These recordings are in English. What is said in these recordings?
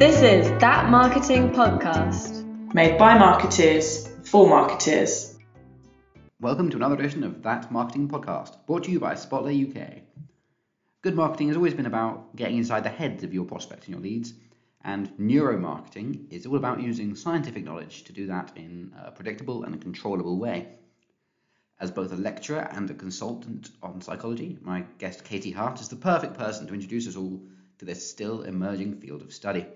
This is That Marketing Podcast. Made by marketers for marketers. Welcome to another edition of That Marketing Podcast, brought to you by Spotler UK. Good marketing has always been about getting inside the heads of your prospects and your leads, and neuromarketing is all about using scientific knowledge to do that in a predictable and controllable way. As both a lecturer and a consultant on psychology, my guest Katie Hart is the perfect person to introduce us all to this still emerging field of study.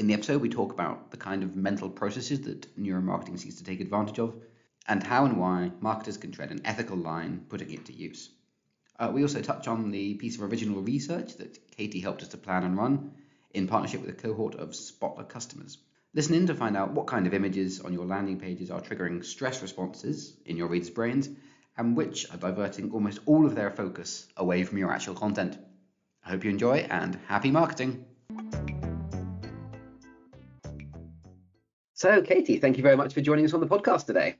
In the episode, we talk about the kind of mental processes that neuromarketing seeks to take advantage of, and how and why marketers can tread an ethical line putting it to use. Uh, we also touch on the piece of original research that Katie helped us to plan and run in partnership with a cohort of Spotler customers. Listen in to find out what kind of images on your landing pages are triggering stress responses in your readers' brains and which are diverting almost all of their focus away from your actual content. I hope you enjoy and happy marketing! So, Katie, thank you very much for joining us on the podcast today.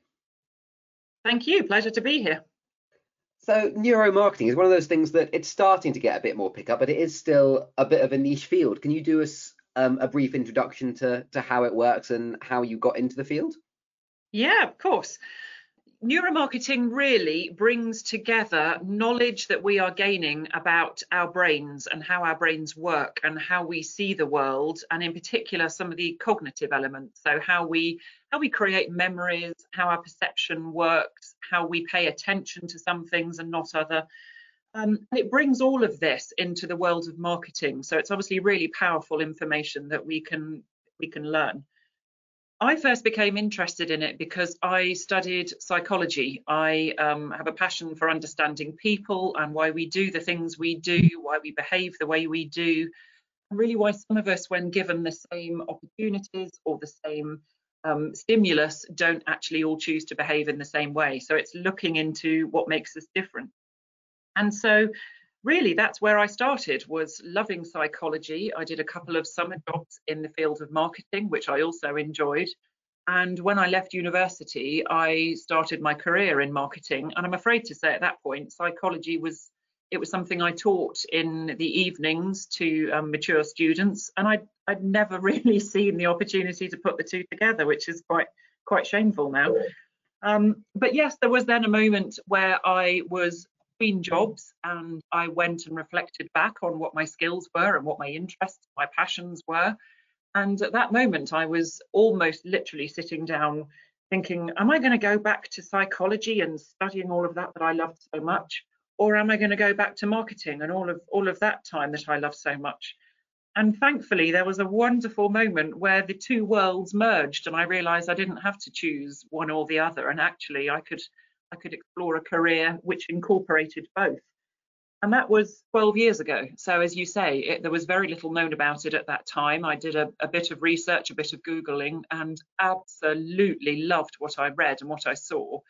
Thank you. Pleasure to be here. So, neuromarketing is one of those things that it's starting to get a bit more pickup, but it is still a bit of a niche field. Can you do us um, a brief introduction to, to how it works and how you got into the field? Yeah, of course neuromarketing really brings together knowledge that we are gaining about our brains and how our brains work and how we see the world and in particular some of the cognitive elements. So how we how we create memories how our perception works how we pay attention to some things and not other. Um, and it brings all of this into the world of marketing. So it's obviously really powerful information that we can we can learn I first became interested in it because I studied psychology. I um, have a passion for understanding people and why we do the things we do, why we behave the way we do, and really why some of us, when given the same opportunities or the same um, stimulus, don't actually all choose to behave in the same way. So it's looking into what makes us different. And so really that's where I started was loving psychology. I did a couple of summer jobs in the field of marketing, which I also enjoyed. And when I left university, I started my career in marketing. And I'm afraid to say at that point, psychology was it was something I taught in the evenings to um, mature students, and I'd, I'd never really seen the opportunity to put the two together, which is quite quite shameful now. Um, but yes, there was then a moment where I was between jobs and I went and reflected back on what my skills were and what my interests, my passions were. And at that moment, I was almost literally sitting down thinking, am I going to go back to psychology and studying all of that that I loved so much? Or am I going to go back to marketing and all of all of that time that I loved so much? And thankfully, there was a wonderful moment where the two worlds merged, and I realised I didn't have to choose one or the other, and actually I could I could explore a career which incorporated both. And that was 12 years ago. So, as you say, it, there was very little known about it at that time. I did a, a bit of research, a bit of Googling, and absolutely loved what I read and what I saw.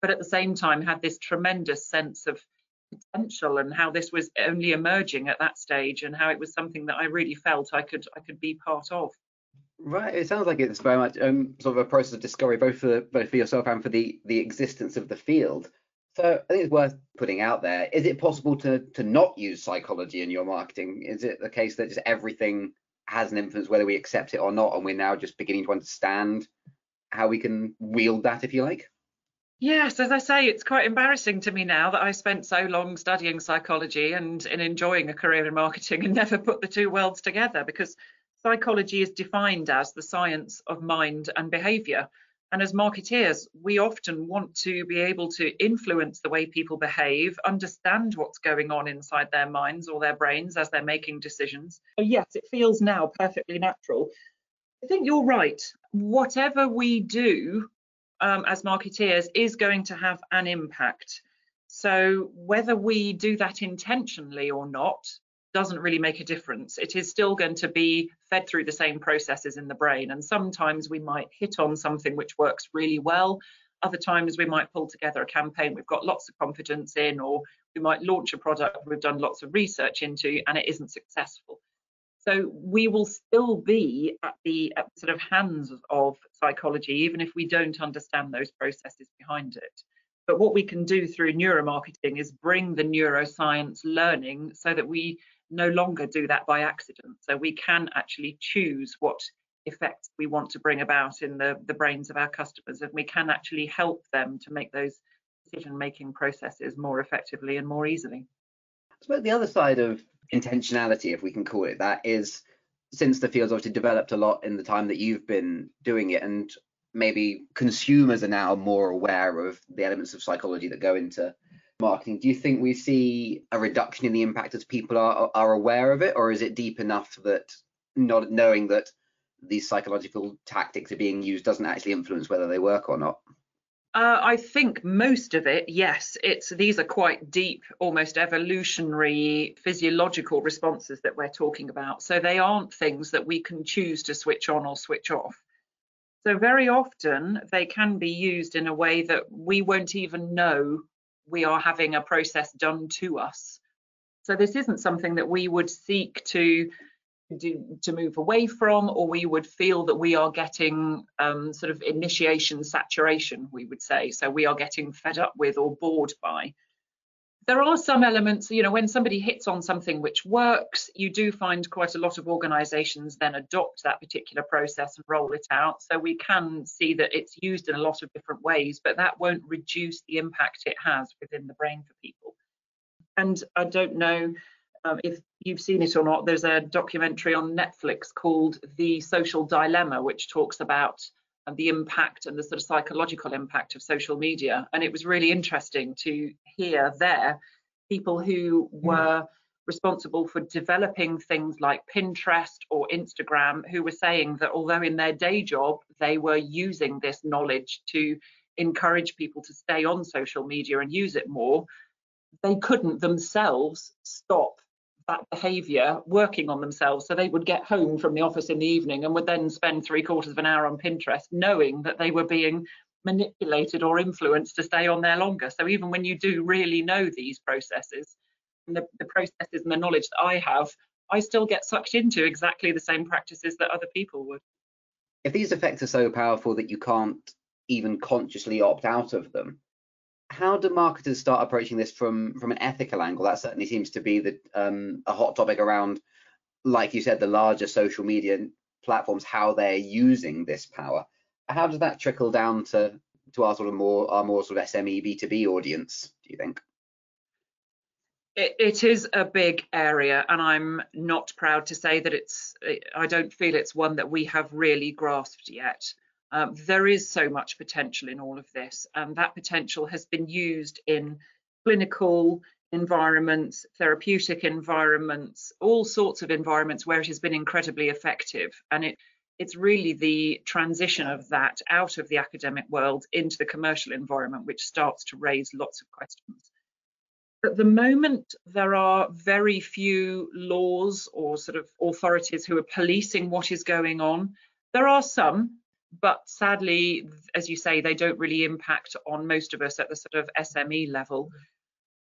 But at the same time, had this tremendous sense of potential and how this was only emerging at that stage and how it was something that I really felt I could I could be part of. Right. It sounds like it's very much um, sort of a process of discovery, both for both for yourself and for the the existence of the field. So I think it's worth putting out there. Is it possible to to not use psychology in your marketing? Is it the case that just everything has an influence whether we accept it or not, and we're now just beginning to understand how we can wield that, if you like? Yes, as I say, it's quite embarrassing to me now that I spent so long studying psychology and, and enjoying a career in marketing and never put the two worlds together because Psychology is defined as the science of mind and behavior. And as marketeers, we often want to be able to influence the way people behave, understand what's going on inside their minds or their brains as they're making decisions. Yes, it feels now perfectly natural. I think you're right. Whatever we do um, as marketeers is going to have an impact. So, whether we do that intentionally or not, doesn't really make a difference. It is still going to be fed through the same processes in the brain. And sometimes we might hit on something which works really well. Other times we might pull together a campaign we've got lots of confidence in, or we might launch a product we've done lots of research into and it isn't successful. So we will still be at the at sort of hands of psychology, even if we don't understand those processes behind it. But what we can do through neuromarketing is bring the neuroscience learning so that we no longer do that by accident. So we can actually choose what effects we want to bring about in the, the brains of our customers, and we can actually help them to make those decision making processes more effectively and more easily. I suppose the other side of intentionality, if we can call it that, is since the field's obviously developed a lot in the time that you've been doing it, and maybe consumers are now more aware of the elements of psychology that go into marketing. Do you think we see a reduction in the impact as people are are aware of it, or is it deep enough that not knowing that these psychological tactics are being used doesn't actually influence whether they work or not? Uh, I think most of it, yes. It's these are quite deep, almost evolutionary, physiological responses that we're talking about. So they aren't things that we can choose to switch on or switch off. So very often they can be used in a way that we won't even know we are having a process done to us. So this isn't something that we would seek to do, to move away from, or we would feel that we are getting um, sort of initiation saturation, we would say. So we are getting fed up with or bored by. There are some elements, you know, when somebody hits on something which works, you do find quite a lot of organisations then adopt that particular process and roll it out. So we can see that it's used in a lot of different ways, but that won't reduce the impact it has within the brain for people. And I don't know um, if you've seen it or not, there's a documentary on Netflix called The Social Dilemma, which talks about um, the impact and the sort of psychological impact of social media. And it was really interesting to hear there people who hmm. were responsible for developing things like Pinterest or Instagram who were saying that although in their day job they were using this knowledge to encourage people to stay on social media and use it more, they couldn't themselves stop that behavior working on themselves. So they would get home from the office in the evening and would then spend three quarters of an hour on Pinterest, knowing that they were being manipulated or influenced to stay on there longer. So even when you do really know these processes, and the, the processes and the knowledge that I have, I still get sucked into exactly the same practices that other people would. If these effects are so powerful that you can't even consciously opt out of them, how do marketers start approaching this from from an ethical angle? That certainly seems to be the um, a hot topic around, like you said, the larger social media platforms, how they're using this power. How does that trickle down to to our sort of more our more sort of SME B2B audience? Do you think? It, it is a big area, and I'm not proud to say that it's. I don't feel it's one that we have really grasped yet. Um, there is so much potential in all of this, and that potential has been used in clinical environments, therapeutic environments, all sorts of environments where it has been incredibly effective. And it, it's really the transition of that out of the academic world into the commercial environment which starts to raise lots of questions. At the moment, there are very few laws or sort of authorities who are policing what is going on. There are some, but sadly, as you say, they don't really impact on most of us at the sort of SME level.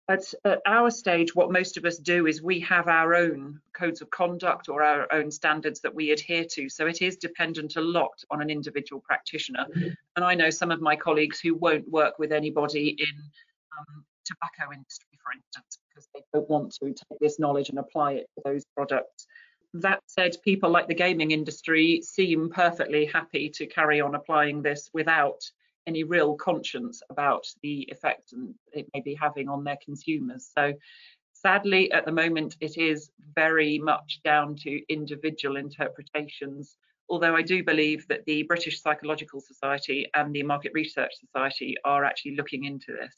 At, at, our stage, what most of us do is we have our own codes of conduct or our own standards that we adhere to. So it is dependent a lot on an individual practitioner. Mm-hmm. And I know some of my colleagues who won't work with anybody in um, tobacco industry, for instance, because they don't want to take this knowledge and apply it to those products. That said, people like the gaming industry seem perfectly happy to carry on applying this without any real conscience about the effect it may be having on their consumers. So sadly, at the moment, it is very much down to individual interpretations. Although I do believe that the British Psychological Society and the Market Research Society are actually looking into this.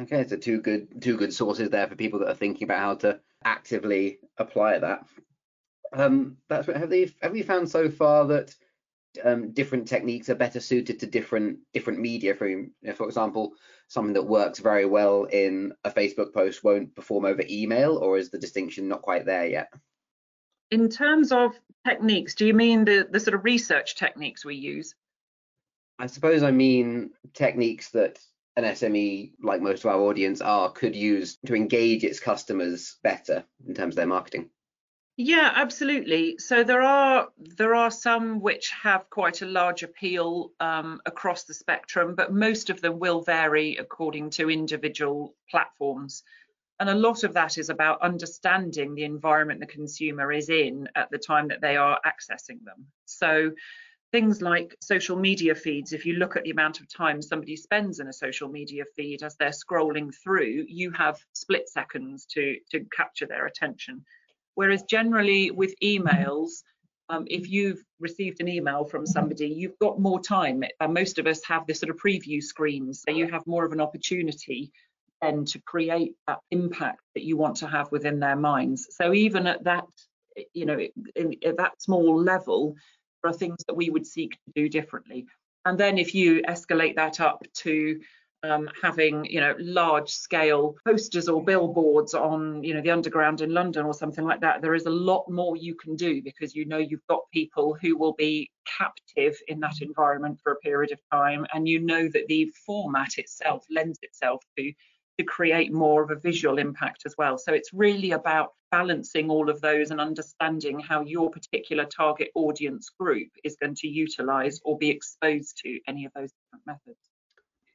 Okay, so two good two good sources there for people that are thinking about how to actively apply that. Um, that's what have they have you found so far that um, different techniques are better suited to different different media? For you know, for example, something that works very well in a Facebook post won't perform over email, or is the distinction not quite there yet? In terms of techniques, do you mean the the sort of research techniques we use? I suppose I mean techniques that an SME, like most of our audience are, could use to engage its customers better in terms of their marketing? Yeah, absolutely. So there are there are some which have quite a large appeal um, across the spectrum, but most of them will vary according to individual platforms. And a lot of that is about understanding the environment the consumer is in at the time that they are accessing them. So things like social media feeds, if you look at the amount of time somebody spends in a social media feed as they're scrolling through, you have split seconds to, to capture their attention. Whereas generally with emails, um, if you've received an email from somebody, you've got more time. Uh, most of us have this sort of preview screens, so you have more of an opportunity then to create that impact that you want to have within their minds. So even at that, you know, in, at that small level, are things that we would seek to do differently. And then if you escalate that up to um, having you know large scale posters or billboards on you know the underground in London or something like that there is a lot more you can do because you know you've got people who will be captive in that environment for a period of time and you know that the format itself lends itself to to create more of a visual impact as well. So it's really about balancing all of those and understanding how your particular target audience group is going to utilize or be exposed to any of those different methods.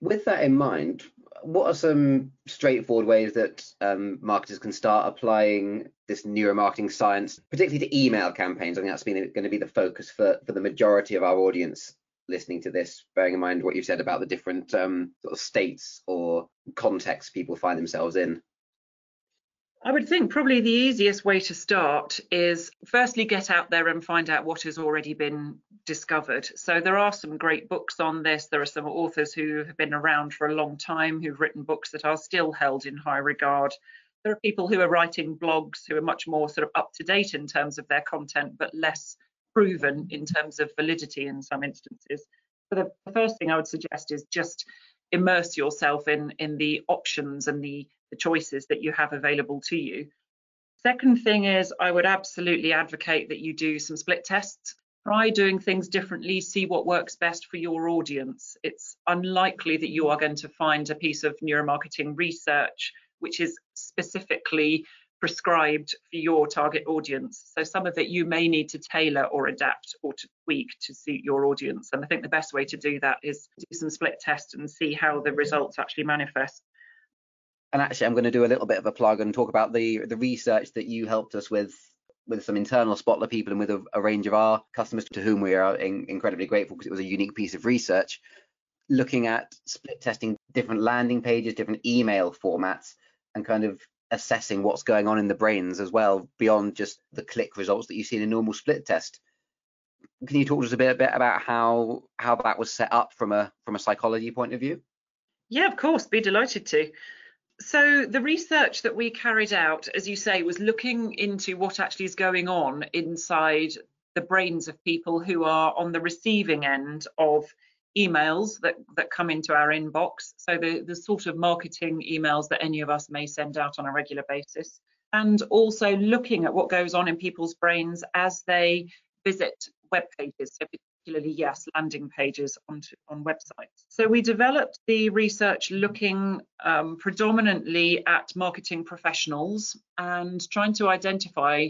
With that in mind, what are some straightforward ways that um, marketers can start applying this neuromarketing science, particularly to email campaigns? I think that's been going to be the focus for, for the majority of our audience listening to this, bearing in mind what you've said about the different um, sort of states or contexts people find themselves in? I would think probably the easiest way to start is firstly get out there and find out what has already been discovered. So there are some great books on this. There are some authors who have been around for a long time who've written books that are still held in high regard. There are people who are writing blogs who are much more sort of up to date in terms of their content, but less proven in terms of validity in some instances. So the first thing I would suggest is just immerse yourself in in the options and the, the choices that you have available to you. Second thing is I would absolutely advocate that you do some split tests. Try doing things differently, see what works best for your audience. It's unlikely that you are going to find a piece of neuromarketing research which is specifically prescribed for your target audience. So some of it you may need to tailor or adapt or to tweak to suit your audience. And I think the best way to do that is do some split tests and see how the results actually manifest. And actually, I'm going to do a little bit of a plug and talk about the the research that you helped us with with some internal Spotler people and with a, a range of our customers to whom we are in, incredibly grateful because it was a unique piece of research looking at split testing different landing pages, different email formats, and kind of assessing what's going on in the brains as well beyond just the click results that you see in a normal split test. Can you talk to us a bit, a bit about how how that was set up from a from a psychology point of view? Yeah, of course, be delighted to. So the research that we carried out, as you say, was looking into what actually is going on inside the brains of people who are on the receiving end of emails that, that come into our inbox. So the, the sort of marketing emails that any of us may send out on a regular basis. And also looking at what goes on in people's brains as they visit web pages, so particularly, yes, landing pages on, on websites. So we developed the research looking um, predominantly at marketing professionals and trying to identify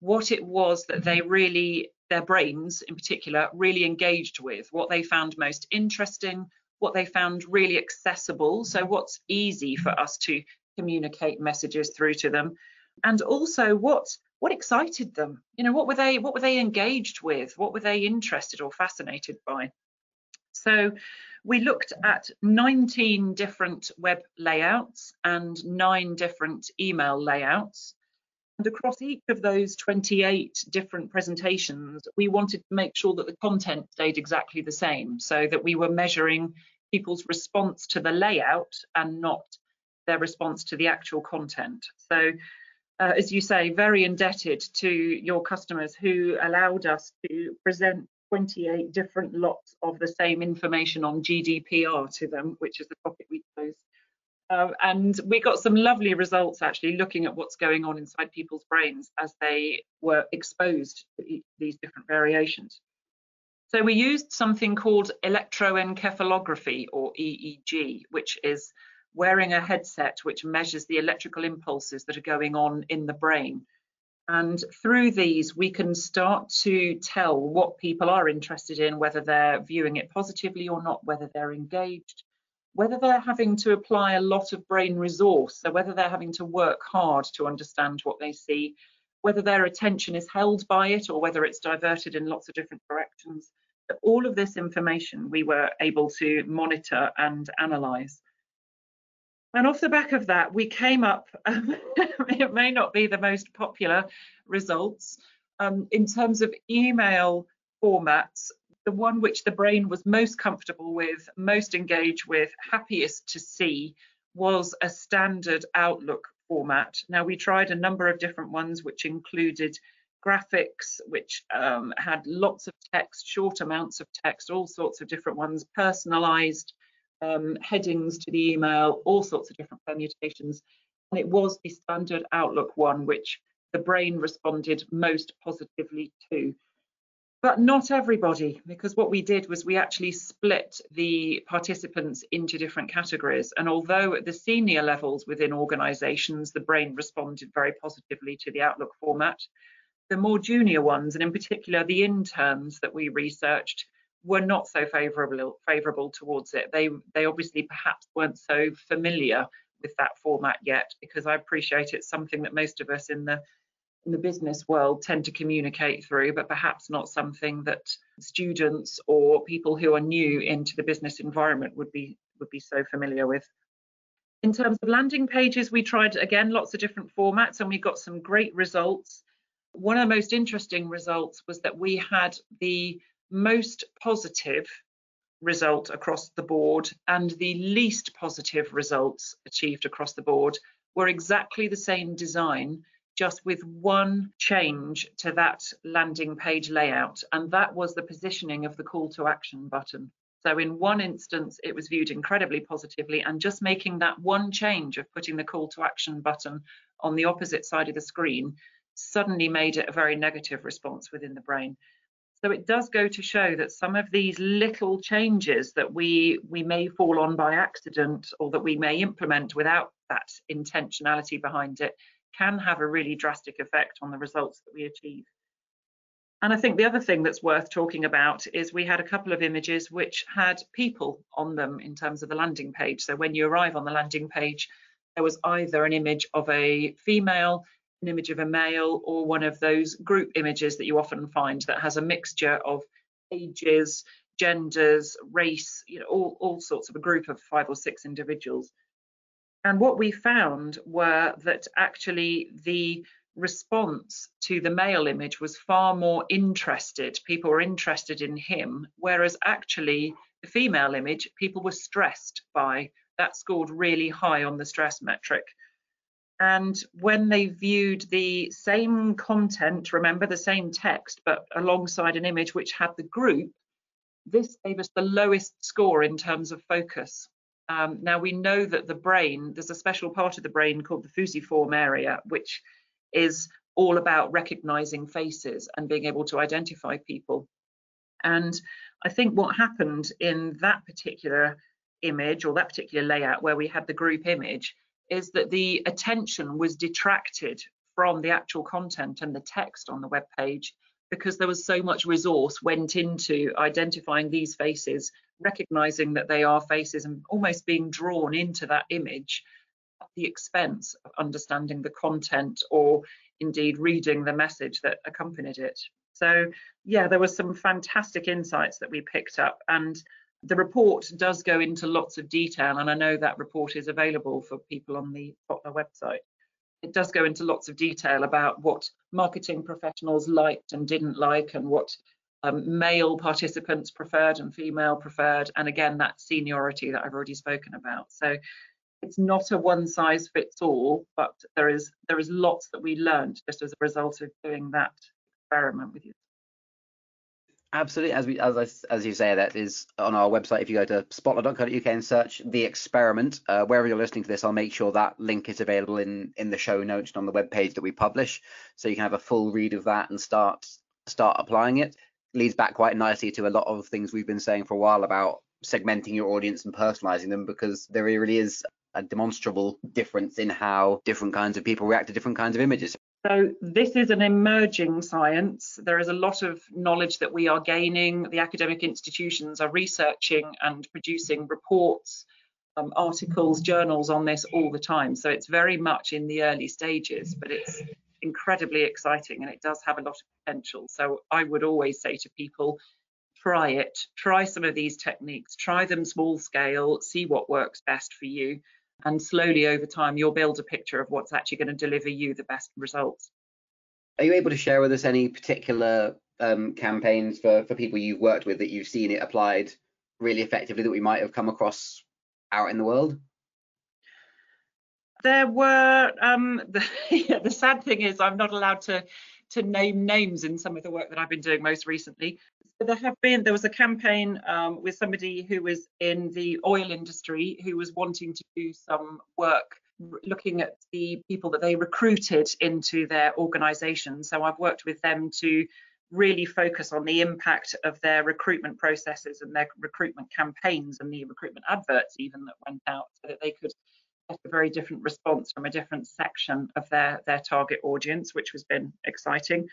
what it was that they really their brains in particular really engaged with, what they found most interesting, what they found really accessible. So, what's easy for us to communicate messages through to them, and also what what excited them. You know, what were they what were they engaged with? What were they interested or fascinated by? So, we looked at 19 different web layouts and nine different email layouts. And across each of those 28 different presentations, we wanted to make sure that the content stayed exactly the same so that we were measuring people's response to the layout and not their response to the actual content. So, uh, as you say, very indebted to your customers who allowed us to present 28 different lots of the same information on GDPR to them, which is the topic we chose uh, and we got some lovely results actually looking at what's going on inside people's brains as they were exposed to these different variations. So we used something called electroencephalography or EEG, which is wearing a headset which measures the electrical impulses that are going on in the brain. And through these, we can start to tell what people are interested in, whether they're viewing it positively or not, whether they're engaged, whether they're having to apply a lot of brain resource, so whether they're having to work hard to understand what they see, whether their attention is held by it or whether it's diverted in lots of different directions. All of this information we were able to monitor and analyse. And off the back of that, we came up, it may not be the most popular results, um, in terms of email formats, the one which the brain was most comfortable with, most engaged with, happiest to see was a standard Outlook format. Now, we tried a number of different ones, which included graphics, which um, had lots of text, short amounts of text, all sorts of different ones, personalized um, headings to the email, all sorts of different permutations. And it was the standard Outlook one, which the brain responded most positively to. But not everybody, because what we did was we actually split the participants into different categories. And although at the senior levels within organizations, the brain responded very positively to the Outlook format, the more junior ones, and in particular the interns that we researched, were not so favorable favorable towards it. They they obviously perhaps weren't so familiar with that format yet because I appreciate it's something that most of us in the in the business world tend to communicate through, but perhaps not something that students or people who are new into the business environment would be would be so familiar with. In terms of landing pages, we tried again lots of different formats and we got some great results. One of the most interesting results was that we had the most positive result across the board and the least positive results achieved across the board were exactly the same design just with one change to that landing page layout and that was the positioning of the call to action button. So in one instance it was viewed incredibly positively and just making that one change of putting the call to action button on the opposite side of the screen suddenly made it a very negative response within the brain. So it does go to show that some of these little changes that we we may fall on by accident or that we may implement without that intentionality behind it can have a really drastic effect on the results that we achieve. And I think the other thing that's worth talking about is we had a couple of images which had people on them in terms of the landing page. So when you arrive on the landing page, there was either an image of a female an image of a male or one of those group images that you often find that has a mixture of ages, genders, race, you know, all, all sorts of a group of five or six individuals. And what we found were that actually the response to the male image was far more interested. People were interested in him, whereas actually the female image, people were stressed by. That scored really high on the stress metric. And when they viewed the same content, remember the same text, but alongside an image which had the group, this gave us the lowest score in terms of focus. Um, now we know that the brain, there's a special part of the brain called the fusiform area, which is all about recognizing faces and being able to identify people. And I think what happened in that particular image or that particular layout where we had the group image is that the attention was detracted from the actual content and the text on the web page because there was so much resource went into identifying these faces, recognizing that they are faces and almost being drawn into that image at the expense of understanding the content or indeed reading the message that accompanied it. So yeah, there were some fantastic insights that we picked up and the report does go into lots of detail, and I know that report is available for people on the Spotler website. It does go into lots of detail about what marketing professionals liked and didn't like, and what um, male participants preferred and female preferred, and again that seniority that I've already spoken about. So it's not a one size fits all, but there is there is lots that we learned just as a result of doing that experiment with you. Absolutely, as we as as you say, that is on our website. If you go to spotler.co.uk and search the experiment, uh, wherever you're listening to this, I'll make sure that link is available in in the show notes and on the web page that we publish, so you can have a full read of that and start start applying it. Leads back quite nicely to a lot of things we've been saying for a while about segmenting your audience and personalizing them, because there really is a demonstrable difference in how different kinds of people react to different kinds of images. So this is an emerging science. There is a lot of knowledge that we are gaining. The academic institutions are researching and producing reports um, articles, journals on this all the time. So it's very much in the early stages, but it's incredibly exciting and it does have a lot of potential. So I would always say to people, try it, try some of these techniques, try them small scale, see what works best for you. And slowly over time, you'll build a picture of what's actually going to deliver you the best results. Are you able to share with us any particular um, campaigns for, for people you've worked with that you've seen it applied really effectively that we might have come across out in the world? There were um, the, yeah, the sad thing is I'm not allowed to to name names in some of the work that I've been doing most recently. There have been there was a campaign um, with somebody who was in the oil industry who was wanting to do some work looking at the people that they recruited into their organization. So I've worked with them to really focus on the impact of their recruitment processes and their recruitment campaigns and the recruitment adverts even that went out so that they could get a very different response from a different section of their their target audience which has been exciting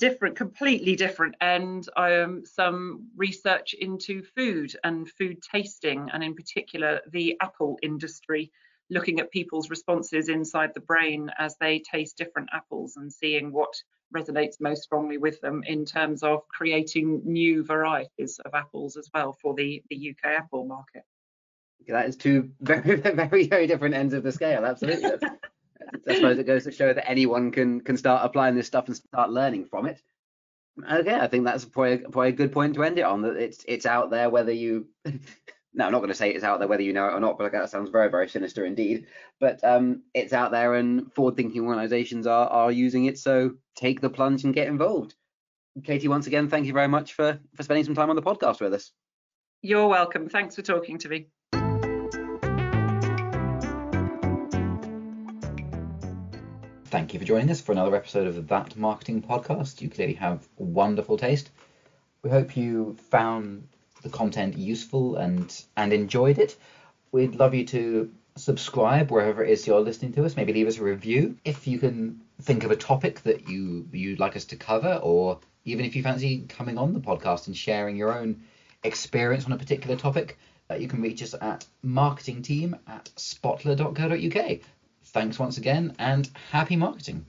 different completely different end um, some research into food and food tasting and in particular the apple industry looking at people's responses inside the brain as they taste different apples and seeing what resonates most strongly with them in terms of creating new varieties of apples as well for the, the UK apple market. That is two very, very, very different ends of the scale. Absolutely. I suppose it goes to show that anyone can can start applying this stuff and start learning from it. Okay, I think that's probably, probably a good point to end it on. That it's it's out there whether you no, I'm not going to say it's out there whether you know it or not, but that sounds very, very sinister indeed. But um, it's out there, and forward-thinking organisations are are using it. So take the plunge and get involved. Katie, once again, thank you very much for for spending some time on the podcast with us. You're welcome. Thanks for talking to me. Thank you for joining us for another episode of That Marketing Podcast. You clearly have wonderful taste. We hope you found the content useful and and enjoyed it, we'd love you to subscribe wherever it is you're listening to us. Maybe leave us a review if you can think of a topic that you you'd like us to cover, or even if you fancy coming on the podcast and sharing your own experience on a particular topic. Uh, you can reach us at marketingteam at spotler.co.uk. Thanks once again and happy marketing.